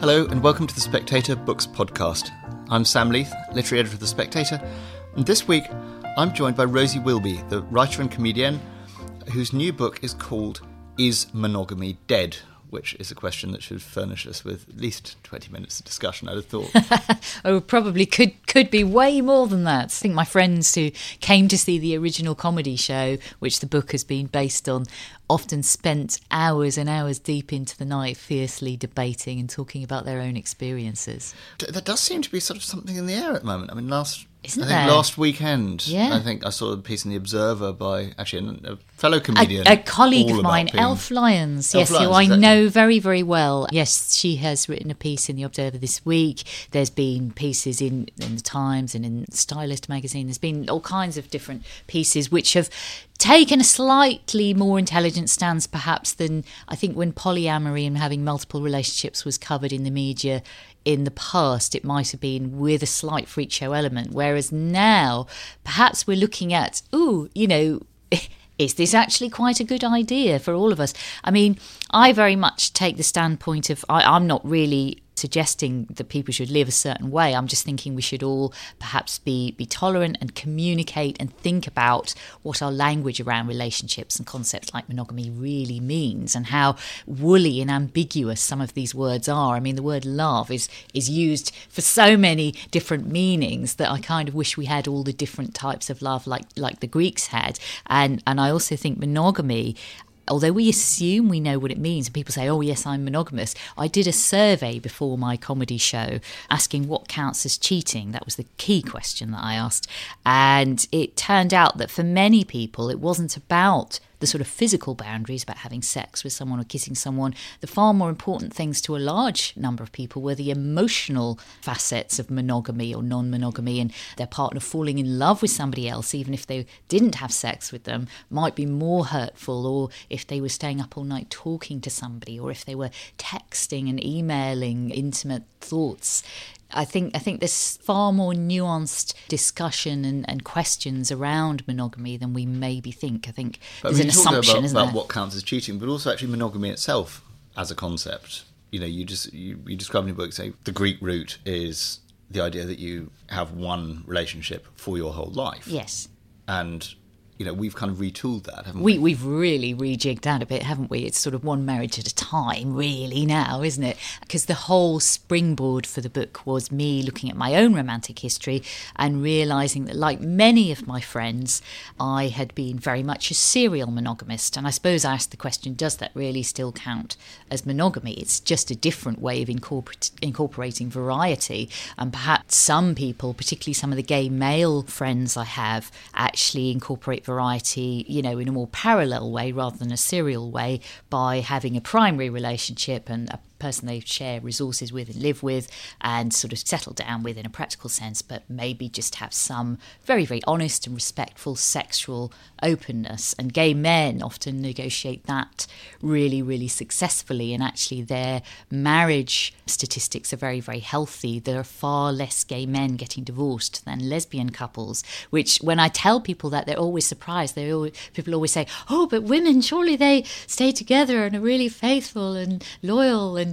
Hello, and welcome to the Spectator Books Podcast. I'm Sam Leith, literary editor of The Spectator, and this week I'm joined by Rosie Wilby, the writer and comedian whose new book is called Is Monogamy Dead? Which is a question that should furnish us with at least 20 minutes of discussion, I'd have thought. oh, probably could, could be way more than that. I think my friends who came to see the original comedy show, which the book has been based on, often spent hours and hours deep into the night fiercely debating and talking about their own experiences. There does seem to be sort of something in the air at the moment. I mean, last isn't I think there? last weekend, yeah. I think I saw a piece in the Observer by actually a fellow comedian, a, a colleague of mine. Elf Lyons, Elf yes, Lyons, who I exactly. know very, very well. Yes, she has written a piece in the Observer this week. There's been pieces in, in the Times and in Stylist magazine. There's been all kinds of different pieces which have taken a slightly more intelligent stance, perhaps, than I think when polyamory and having multiple relationships was covered in the media in the past, it might have been with a slight freak show element. Whereas now, perhaps we're looking at, ooh, you know, is this actually quite a good idea for all of us? I mean, I very much take the standpoint of I, I'm not really suggesting that people should live a certain way. I'm just thinking we should all perhaps be be tolerant and communicate and think about what our language around relationships and concepts like monogamy really means and how woolly and ambiguous some of these words are. I mean, the word love is is used for so many different meanings that I kind of wish we had all the different types of love like like the Greeks had. And and I also think monogamy although we assume we know what it means, and people say, oh, yes, I'm monogamous, I did a survey before my comedy show asking what counts as cheating. That was the key question that I asked. And it turned out that for many people, it wasn't about the sort of physical boundaries about having sex with someone or kissing someone. The far more important things to a large number of people were the emotional facets of monogamy or non monogamy and their partner falling in love with somebody else, even if they didn't have sex with them, might be more hurtful, or if they were staying up all night talking to somebody, or if they were texting and emailing intimate thoughts. I think I think there's far more nuanced discussion and, and questions around monogamy than we maybe think. I think But there's I mean, an you talk there assumption, about, isn't about there? what counts as cheating, but also actually monogamy itself as a concept. You know, you just you, you describe in your book say the Greek root is the idea that you have one relationship for your whole life. Yes. And you know, we've kind of retooled that, haven't we? We, we've really rejigged that a bit, haven't we? It's sort of one marriage at a time, really, now, isn't it? Because the whole springboard for the book was me looking at my own romantic history and realizing that, like many of my friends, I had been very much a serial monogamist. And I suppose I asked the question does that really still count as monogamy? It's just a different way of incorporate, incorporating variety. And perhaps some people, particularly some of the gay male friends I have, actually incorporate variety, you know, in a more parallel way rather than a serial way by having a primary relationship and a person they share resources with and live with and sort of settle down with in a practical sense, but maybe just have some very, very honest and respectful sexual openness. And gay men often negotiate that really, really successfully. And actually, their marriage statistics are very, very healthy. There are far less gay men getting divorced than lesbian couples, which when I tell people that, they're always surprised. They always, people always say, "Oh, but women surely they stay together and are really faithful and loyal." And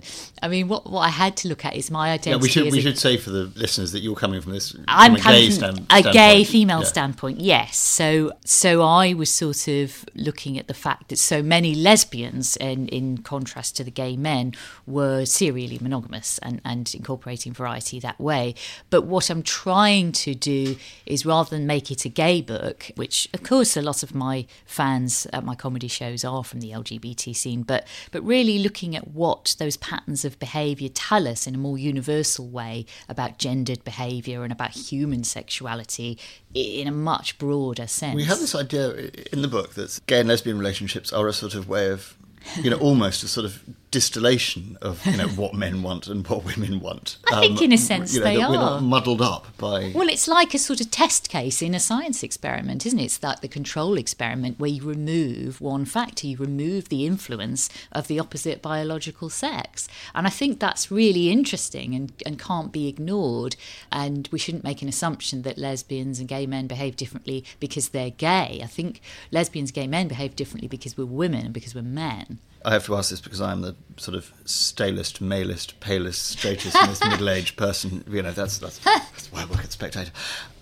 I mean, what what I had to look at is my identity. yeah, we should we a- should say for the listeners that you're coming from this. I'm from a gay stand, a gay female Yeah. standpoint, yes. So, so I was sort of looking at the fact that so many lesbians, in in contrast to the gay men, were serially monogamous and and incorporating variety that way. But what I'm trying to do is rather than make it a gay book, which of course a lot of my fans at my comedy shows are from the LGBT scene, but but really looking at what those patterns of behaviour tell us in a more universal way about gendered behaviour and about human sexuality in a much broader sense. We have this idea in the book that gay and lesbian relationships are a sort of way of, you know, almost a sort of distillation of you know what men want and what women want. I think in a um, sense you know, they We're are. not muddled up by. Well, it's like a sort of test case in a science experiment, isn't it? It's like the control experiment where you remove one factor, you remove the influence of the opposite biological sex. And I think that's really interesting and, and can't be ignored. And we shouldn't make an assumption that lesbians and gay men behave differently because they're gay. I think lesbians, gay men behave differently because we're women and because we're men. I have to ask this because I'm the sort of stalest, malest, palest, straightest, most middle-aged person. You know, that's that's, that's why I work at Spectator.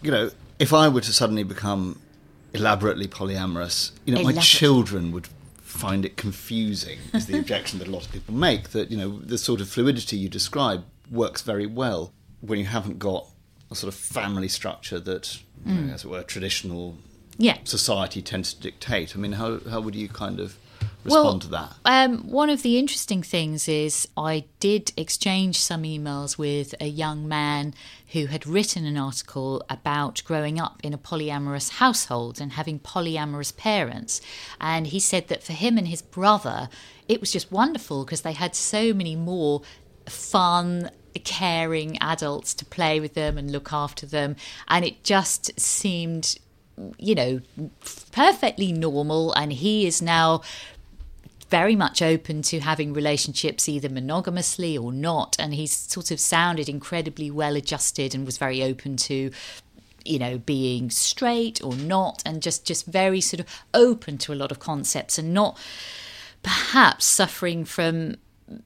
You know, if I were to suddenly become elaborately polyamorous, you know, my children would find it confusing. Is the objection that a lot of people make that you know the sort of fluidity you describe works very well when you haven't got a sort of family structure that, you know, mm. as it were, traditional Yeah. society tends to dictate. I mean, how how would you kind of Well, respond to that? Um, one of the interesting things is I did exchange some emails with a young man who had written an article about growing up in a polyamorous household and having polyamorous parents. And he said that for him and his brother, it was just wonderful because they had so many more fun, caring adults to play with them and look after them. And it just seemed you know, perfectly normal. And he is now very much open to having relationships either monogamously or not. And he's sort of sounded incredibly well adjusted and was very open to you know being straight or not and just just very sort of open to a lot of concepts and not perhaps suffering from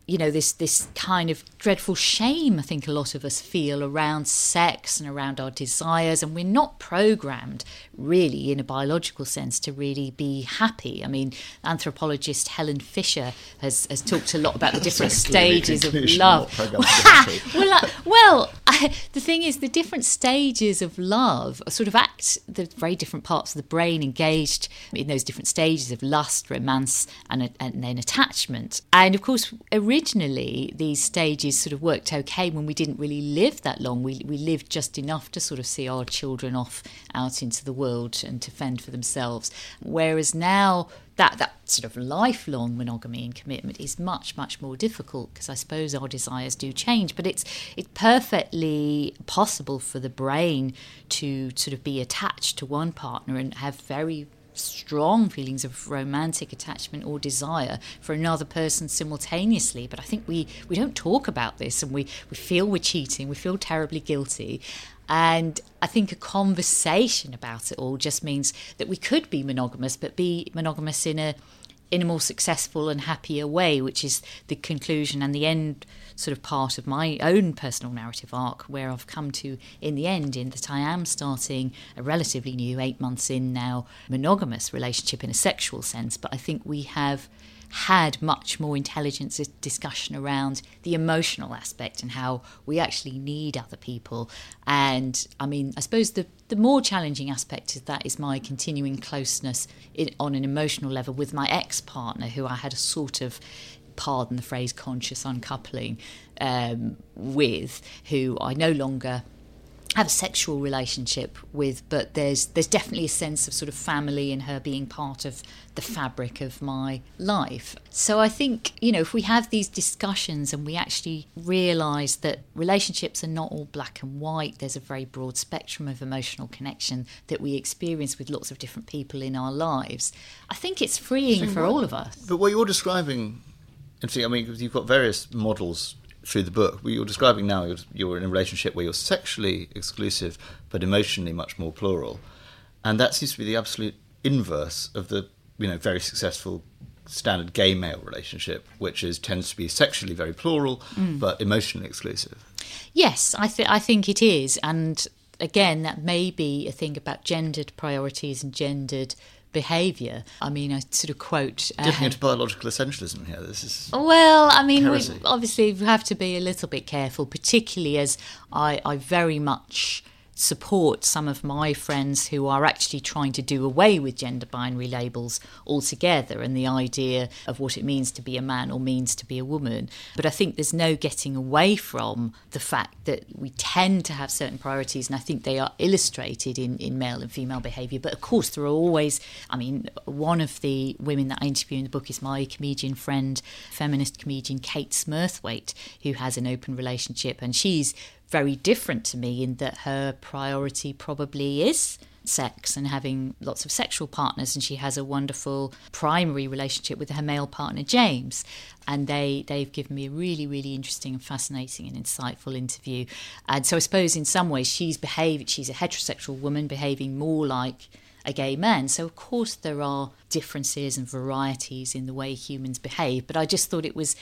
you know this this kind of dreadful shame I think a lot of us feel around sex and around our desires and we're not programmed really in a biological sense to really be happy I mean anthropologist Helen Fisher has has talked a lot about the different stages of love not programmed to be happy. well, I, well, I, the thing is, the different stages of love sort of act the very different parts of the brain engaged in those different stages of lust, romance, and, and then attachment. And of course, originally these stages sort of worked okay when we didn't really live that long. We we lived just enough to sort of see our children off out into the world and to fend for themselves. Whereas now that that sort of lifelong monogamy and commitment is much much more difficult because I suppose our desires do change but it's it's perfectly possible for the brain to sort of be attached to one partner and have very strong feelings of romantic attachment or desire for another person simultaneously but I think we we don't talk about this and we we feel we're cheating we feel terribly guilty. And I think a conversation about it all just means that we could be monogamous, but be monogamous in a in a more successful and happier way, which is the conclusion and the end sort of part of my own personal narrative arc, where I've come to in the end, in that I am starting a relatively new, eight months in now, monogamous relationship in a sexual sense. But I think we have had much more intelligent dis- discussion around the emotional aspect and how we actually need other people. And I mean, I suppose the, the more challenging aspect of that is my continuing closeness in, on an emotional level with my ex partner, who I had a sort of pardon the phrase conscious uncoupling um, with, who I no longer have a sexual relationship with, but there's there's definitely a sense of sort of family and her being part of the fabric of my life. So I think you know if we have these discussions and we actually realise that relationships are not all black and white, there's a very broad spectrum of emotional connection that we experience with lots of different people in our lives. I think it's freeing for all of us. But what you're describing, and see, I mean, you've got various models through the book. What you're describing now, you're, you're in a relationship where you're sexually exclusive, but emotionally much more plural, and that seems to be the absolute inverse of the you know very successful standard gay male relationship, which is tends to be sexually very plural, mm. but emotionally exclusive. Yes, I think I think it is, and again, that may be a thing about gendered priorities and gendered behaviour. I mean, I sort of quote. uh, Dipping into biological essentialism here. This is Well, I mean, we, obviously, we have to be a little bit careful, particularly as I, I very much support some of my friends who are actually trying to do away with gender binary labels altogether and the idea of what it means to be a man or means to be a woman. But I think there's no getting away from the fact that we tend to have certain priorities, and I think they are illustrated in, in male and female behaviour. But of course, there are always, I mean, one of the women that I interview in the book is my comedian friend, feminist comedian Kate Smurthwaite, who has an open relationship, and she's very different to me in that her priority probably is sex and having lots of sexual partners and she has a wonderful primary relationship with her male partner James. And they they've given me a really really interesting and fascinating and insightful interview. And so I suppose in some ways she's behaved she's a heterosexual woman behaving more like a gay man. So of course there are differences and varieties in the way humans behave but I just thought it was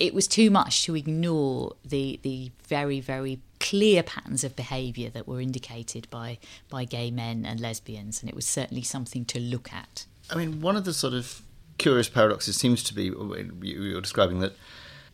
it was too much to ignore the the very very clear patterns of behaviour that were indicated by by gay men and lesbians, and it was certainly something to look at. I mean, one of the sort of curious paradoxes seems to be uh, you were describing that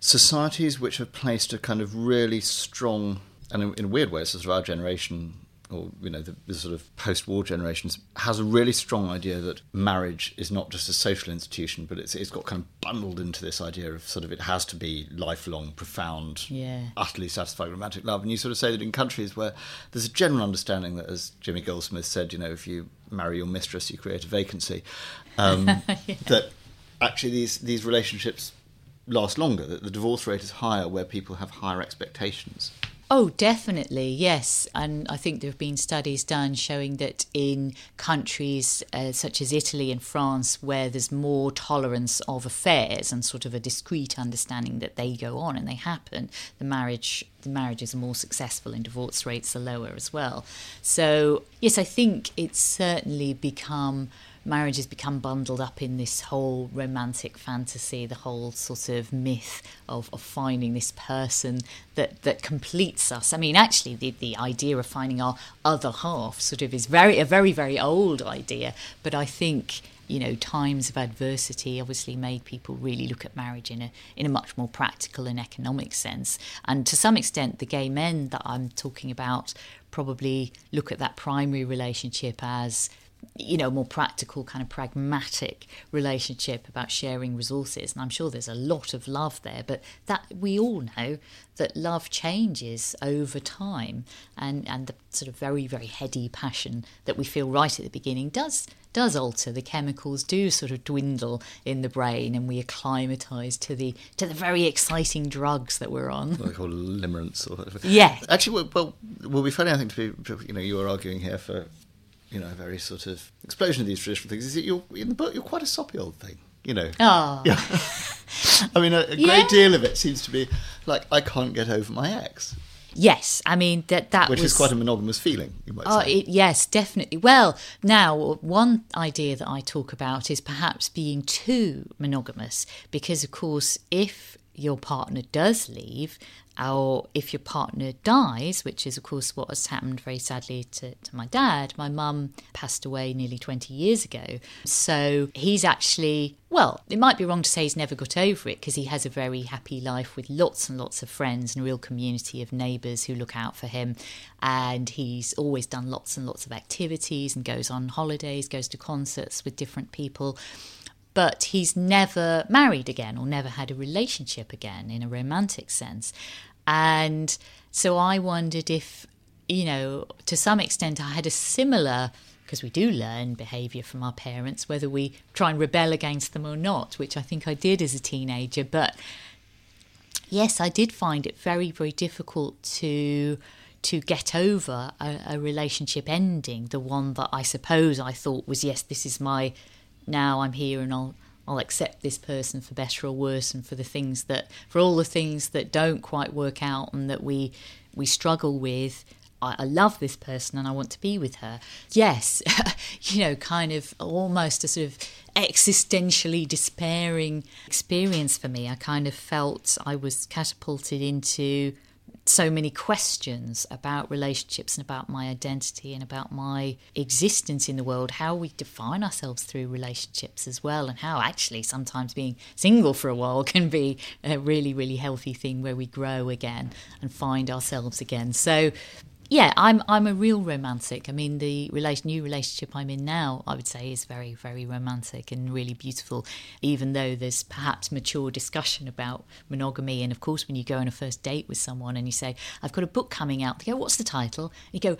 societies which have placed a kind of really strong and in, in weird ways, sort of our generation or you know the, the, sort of post-war generations has a really strong idea that marriage is not just a social institution, but it's it's got kind of bundled into this idea of sort of it has to be lifelong, profound, yeah. utterly satisfying romantic love. And you sort of say that in countries where there's a general understanding that, as Jimmy Goldsmith said, you know, if you marry your mistress, you create a vacancy. Um, yeah. That actually these these relationships last longer. That the divorce rate is higher where people have higher expectations. Oh, definitely, yes. And I think there have been studies done showing that in countries uh, such as Italy and France, where there's more tolerance of affairs and sort of a discreet understanding that they go on and they happen, the marriage the marriages are more successful and divorce rates are lower as well. So yes, I think it's certainly become marriage has become bundled up in this whole romantic fantasy, the whole sort of myth of, of finding this person that, that completes us. I mean, actually, the, the idea of finding our other half sort of is very a very very old idea, but I think you know times of adversity obviously made people really look at marriage in a in a much more practical and economic sense and to some extent the gay men that I'm talking about probably look at that primary relationship as you know, more practical, kind of pragmatic relationship about sharing resources. And I'm sure there's a lot of love there, but that we all know that love changes over time, and and the sort of very very heady passion that we feel right at the beginning does does alter. The chemicals do sort of dwindle in the brain, and we acclimatise to the to the very exciting drugs that we're on. What they call limerence, or whatever. Yeah. Actually, well, well, will be funny. I think to be, you know, you were arguing here for you know, a very sort of explosion of these traditional things. Is that you're in the book? You're quite a soppy old thing, you know. Oh. Yeah. I mean, a, a Yeah. great deal of it seems to be like I can't get over my ex, Yes, I mean that that which was is quite a monogamous feeling. You might Oh, say. it, yes, definitely. Well, now, one idea that I talk about is perhaps being too monogamous, because, of course, if your partner does leave, or if your partner dies, which is, of course, what has happened very sadly to, to my dad, my mum passed away nearly 20 years ago. So he's actually, well, it might be wrong to say he's never got over it because he has a very happy life with lots and lots of friends and a real community of neighbours who look out for him. And he's always done lots and lots of activities and goes on holidays, goes to concerts with different people but he's never married again or never had a relationship again in a romantic sense. And so I wondered if, you know, to some extent I had a similar, because we do learn behaviour from our parents, whether we try and rebel against them or not, which I think I did as a teenager. But yes, I did find it very, very difficult to to get over a, a relationship ending, the one that I suppose I thought was yes, this is my now I'm here and I'll I'll accept this person for better or worse and for the things that for all the things that don't quite work out and that we we struggle with I, I love this person and I want to be with her. Yes, you know, kind of almost a sort of existentially despairing experience for me. I kind of felt I was catapulted into so many questions about relationships and about my identity and about my existence in the world, how we define ourselves through relationships as well, and how actually sometimes being single for a while can be a really, really healthy thing where we grow again and find ourselves again. So, yeah, I'm I'm a real romantic. I mean, the relation, new relationship I'm in now, I would say, is very very romantic and really beautiful. Even though there's perhaps mature discussion about monogamy, and of course, when you go on a first date with someone and you say, "I've got a book coming out," they go, "What's the title?" And you go,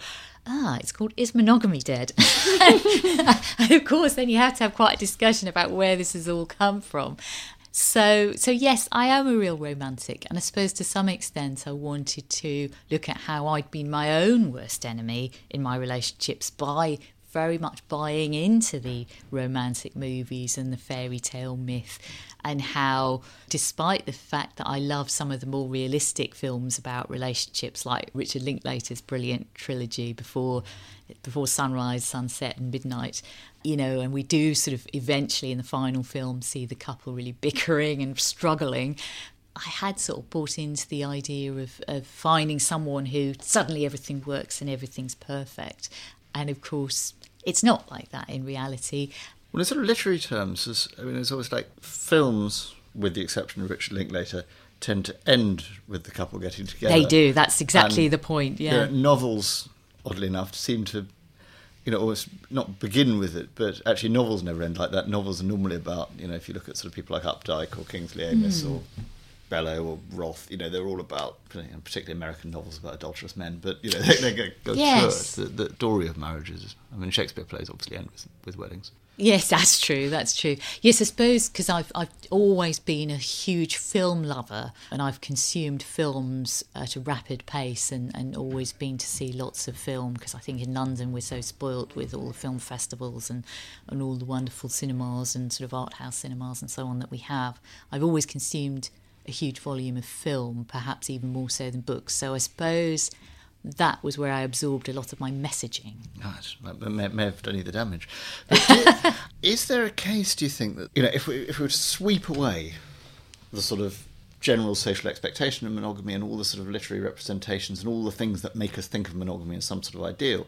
"Ah, it's called Is Monogamy Dead?" and of course, then you have to have quite a discussion about where this has all come from. So, so yes, I am a real romantic, and I suppose to some extent I wanted to look at how I'd been my own worst enemy in my relationships by very much buying into the romantic movies and the fairy tale myth, and how, despite the fact that I love some of the more realistic films about relationships, like Richard Linklater's brilliant trilogy before before sunrise, sunset, and midnight, you know, and we do sort of eventually in the final film see the couple really bickering and struggling. I had sort of bought into the idea of, of finding someone who suddenly everything works and everything's perfect. And of course, it's not like that in reality. Well, in sort of literary terms, there's, I mean, it's always like films, with the exception of Richard Linklater, tend to end with the couple getting together. They do. That's exactly and, the point. Yeah. You know, novels, oddly enough, seem to you know, almost not begin with it, but actually novels never end like that. Novels are normally about, you know, if you look at sort of people like Updike or Kingsley Amis mm. or Bellow or Roth, you know, they're all about, particularly American novels about adulterous men, but, you know, they, they go, go yes. through it. The, the story of marriages. I mean, Shakespeare plays obviously end with, with weddings. Yes, that's true. That's true. Yes, I suppose because I've I've always been a huge film lover, and I've consumed films at a rapid pace, and, and always been to see lots of film. Because I think in London we're so spoilt with all the film festivals and and all the wonderful cinemas and sort of art house cinemas and so on that we have. I've always consumed a huge volume of film, perhaps even more so than books. So I suppose that was where I absorbed a lot of my messaging. Nice. May, may have done you the damage. But is there a case, do you think, that, you know, if we, if we were to sweep away the sort of general social expectation of monogamy and all the sort of literary representations and all the things that make us think of monogamy as some sort of ideal,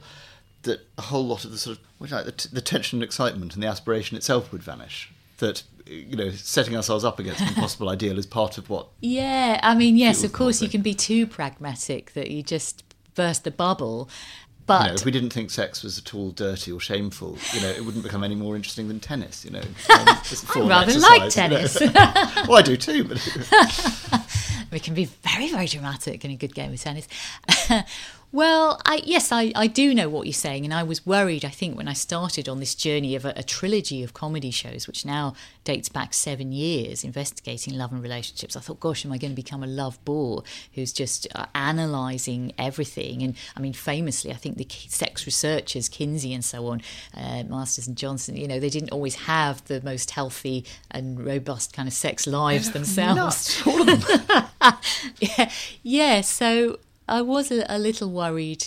that a whole lot of the sort of, like the, t- the tension and excitement and the aspiration itself would vanish? That you know setting ourselves up against an impossible ideal is part of what yeah i mean yes of course you can be too pragmatic that you just burst the bubble. But you know, if we didn't think sex was at all dirty or shameful, you know, it wouldn't become any more interesting than tennis. You know, um, I rather exercise, like tennis. You know. well, I do too, but we can be very, very dramatic in a good game of tennis. Well, I, yes, I, I do know what you're saying, and I was worried. I think when I started on this journey of a, a, trilogy of comedy shows, which now dates back seven years, investigating love and relationships, I thought, gosh, am I going to become a love bore who's just uh, analysing everything? And I mean, famously, I think the sex researchers, Kinsey and so on, uh, Masters and Johnson, you know, they didn't always have the most healthy and robust kind of sex lives themselves. Nuts, all of them. yeah, yeah. So I was a, a little worried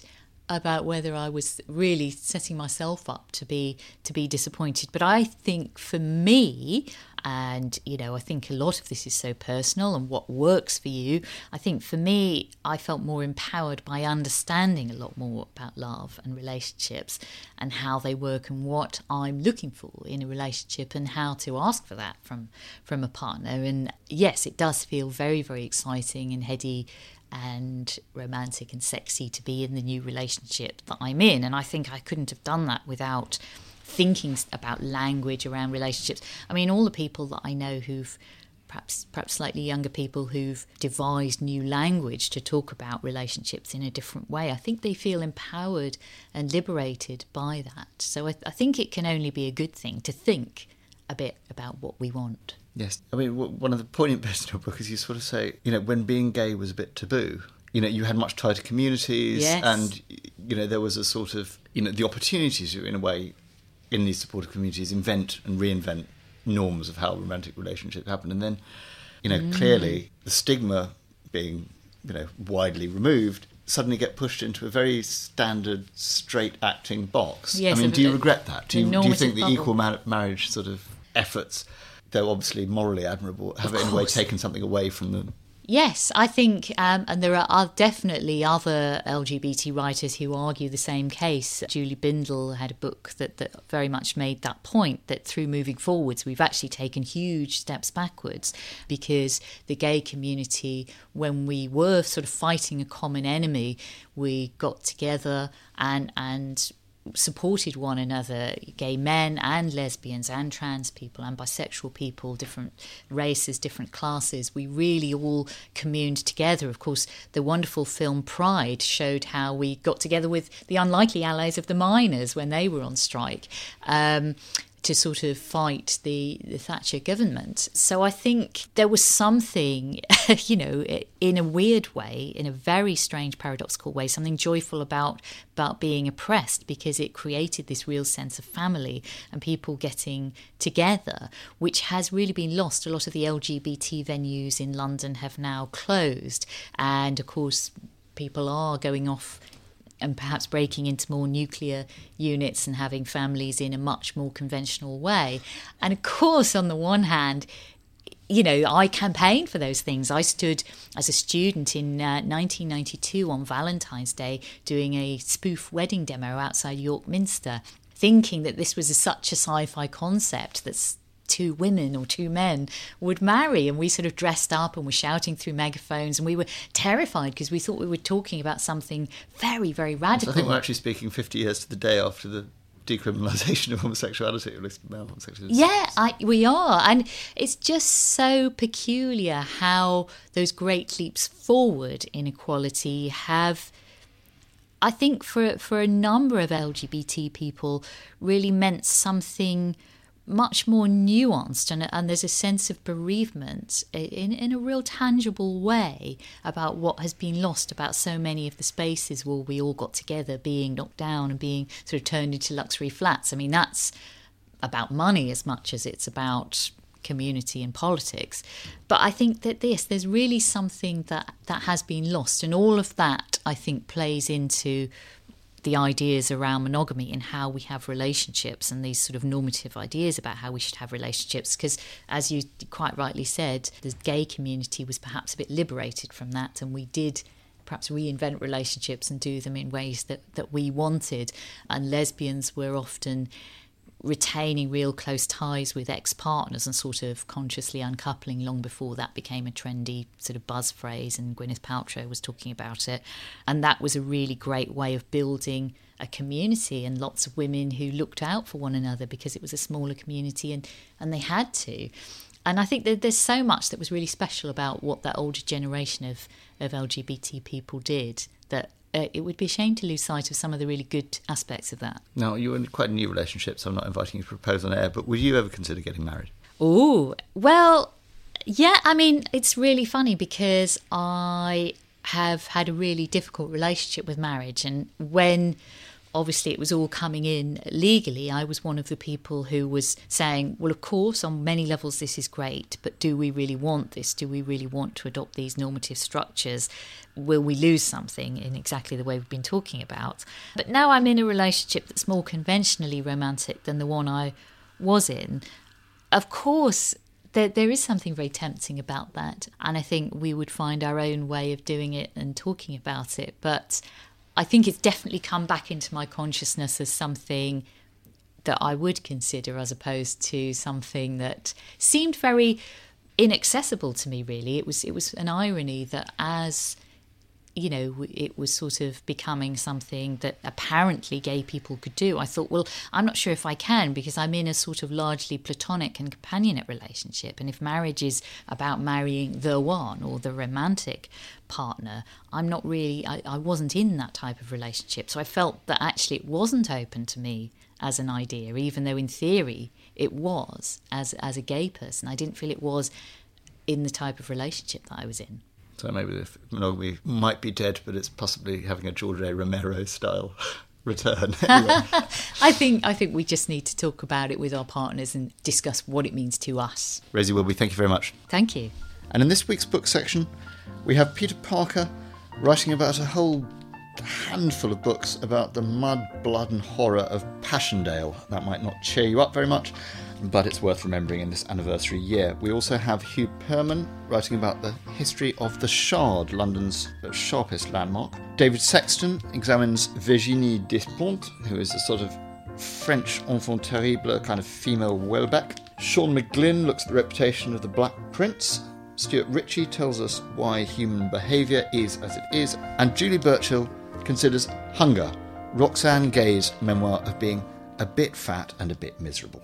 about whether I was really setting myself up to be to be disappointed. But I think for me, and you know, I think a lot of this is so personal and what works for you. I think for me, I felt more empowered by understanding a lot more about love and relationships and how they work and what I'm looking for in a relationship and how to ask for that from from a partner. And yes, it does feel very very exciting and heady and romantic and sexy to be in the new relationship that I'm in. And I think I couldn't have done that without thinking about language around relationships. I mean, all the people that I know who've perhaps perhaps slightly younger people who've devised new language to talk about relationships in a different way. I think they feel empowered and liberated by that. So I, I think it can only be a good thing to think a bit about what we want. Yes, I mean, one of the poignant bits in your book is you sort of say, you know, when being gay was a bit taboo, you know, you had much tighter communities, yes. and you know, there was a sort of, you know, the opportunities in a way in these supportive communities invent and reinvent norms of how romantic relationships happen, and then, you know, mm. clearly the stigma being, you know, widely removed suddenly get pushed into a very standard straight acting box. Yes, I mean, do you regret that? Do you, do you think the equal marriage sort of efforts though obviously morally admirable, have in a way taken something away from them. Yes, I think, um, and there are definitely other LGBT writers who argue the same case. Julie Bindel had a book that, that very much made that point that through moving forwards, we've actually taken huge steps backwards because the gay community, when we were sort of fighting a common enemy, we got together and and supported one another gay men and lesbians and trans people and bisexual people different races different classes. We really all communed together. Of course the wonderful film pride showed how we got together with the unlikely allies of the miners when they were on strike. Um, to sort of fight the, the Thatcher government. So I think there was something, you know, in a weird way, in a very strange, paradoxical way, something joyful about about being oppressed because it created this real sense of family and people getting together, which has really been lost. A lot of the LGBT venues in London have now closed, and of course, people are going off and perhaps breaking into more nuclear units and having families in a much more conventional way. And of course, on the one hand, you know, I campaigned for those things. I stood as a student in uh, 1992 on Valentine's Day doing a spoof wedding demo outside York Minster, thinking that this was a, such a sci fi concept that's two women or two men would marry. And we sort of dressed up and were shouting through megaphones, and we were terrified because we thought we were talking about something very, very radical. I think we're actually speaking 50 years to the day after the decriminalisation of homosexuality, at least male homosexuality. Yeah, I, we are. And it's just so peculiar how those great leaps forward in equality have. I think for for a number of LGBT people, really meant something much more nuanced and, and there's a sense of bereavement in, in a real tangible way about what has been lost about so many of the spaces where we all got together being knocked down and being sort of turned into luxury flats. I mean, that's about money as much as it's about community and politics. But I think that this, there's really something that, that has been lost. And all of that, I think, plays into the ideas around monogamy and how we have relationships and these sort of normative ideas about how we should have relationships. Because, as you quite rightly said, the gay community was perhaps a bit liberated from that, and we did perhaps reinvent relationships and do them in ways that, that we wanted. And lesbians were often retaining real close ties with ex partners and sort of consciously uncoupling long before that became a trendy sort of buzz phrase, and Gwyneth Paltrow was talking about it. And that was a really great way of building a community and lots of women who looked out for one another because it was a smaller community and, and they had to. And I think that there's so much that was really special about what that older generation of, of LGBT people did that uh, it would be a shame to lose sight of some of the really good aspects of that. Now, you're in quite a new relationship, so I'm not inviting you to propose on air, but would you ever consider getting married? Oh, well, yeah, I mean, it's really funny because I have had a really difficult relationship with marriage. And when obviously it was all coming in legally, I was one of the people who was saying, well, of course, on many levels, this is great, but do we really want this? Do we really want to adopt these normative structures? Will we lose something in exactly the way we've been talking about? But now I'm in a relationship that's more conventionally romantic than the one I was in. Of course, there, there is something very tempting about that. And I think we would find our own way of doing it and talking about it. But I think it's definitely come back into my consciousness as something that I would consider as opposed to something that seemed very inaccessible to me really. It was it was an irony that as you know, it was sort of becoming something that apparently gay people could do. I thought, well, I'm not sure if I can because I'm in a sort of largely platonic and companionate relationship. And if marriage is about marrying the one or the romantic partner, I'm not really, I, I wasn't in that type of relationship. So I felt that actually it wasn't open to me as an idea, even though in theory it was as, as a gay person. I didn't feel it was in the type of relationship that I was in. So maybe the monogamy might be dead, but it's possibly having a George A. Romero style return. anyway. I think I think we just need to talk about it with our partners and discuss what it means to us. Rosie Wilby, thank you very much. Thank you. And in this week's book section, we have Peter Parker writing about a whole handful of books about the mud, blood, and horror of Passchendaele. That might not cheer you up very much. But it's worth remembering in this anniversary year. We also have Hugh Pearman writing about the history of the Shard, London's sharpest landmark. David Sexton examines Virginie Despentes, who is a sort of French enfant terrible, kind of female Houellebecq. Sean McGlynn looks at the reputation of the Black Prince. Stuart Ritchie tells us why human behaviour is as it is. And Julie Burchill considers Hunger, Roxane Gay's memoir of being a bit fat and a bit miserable.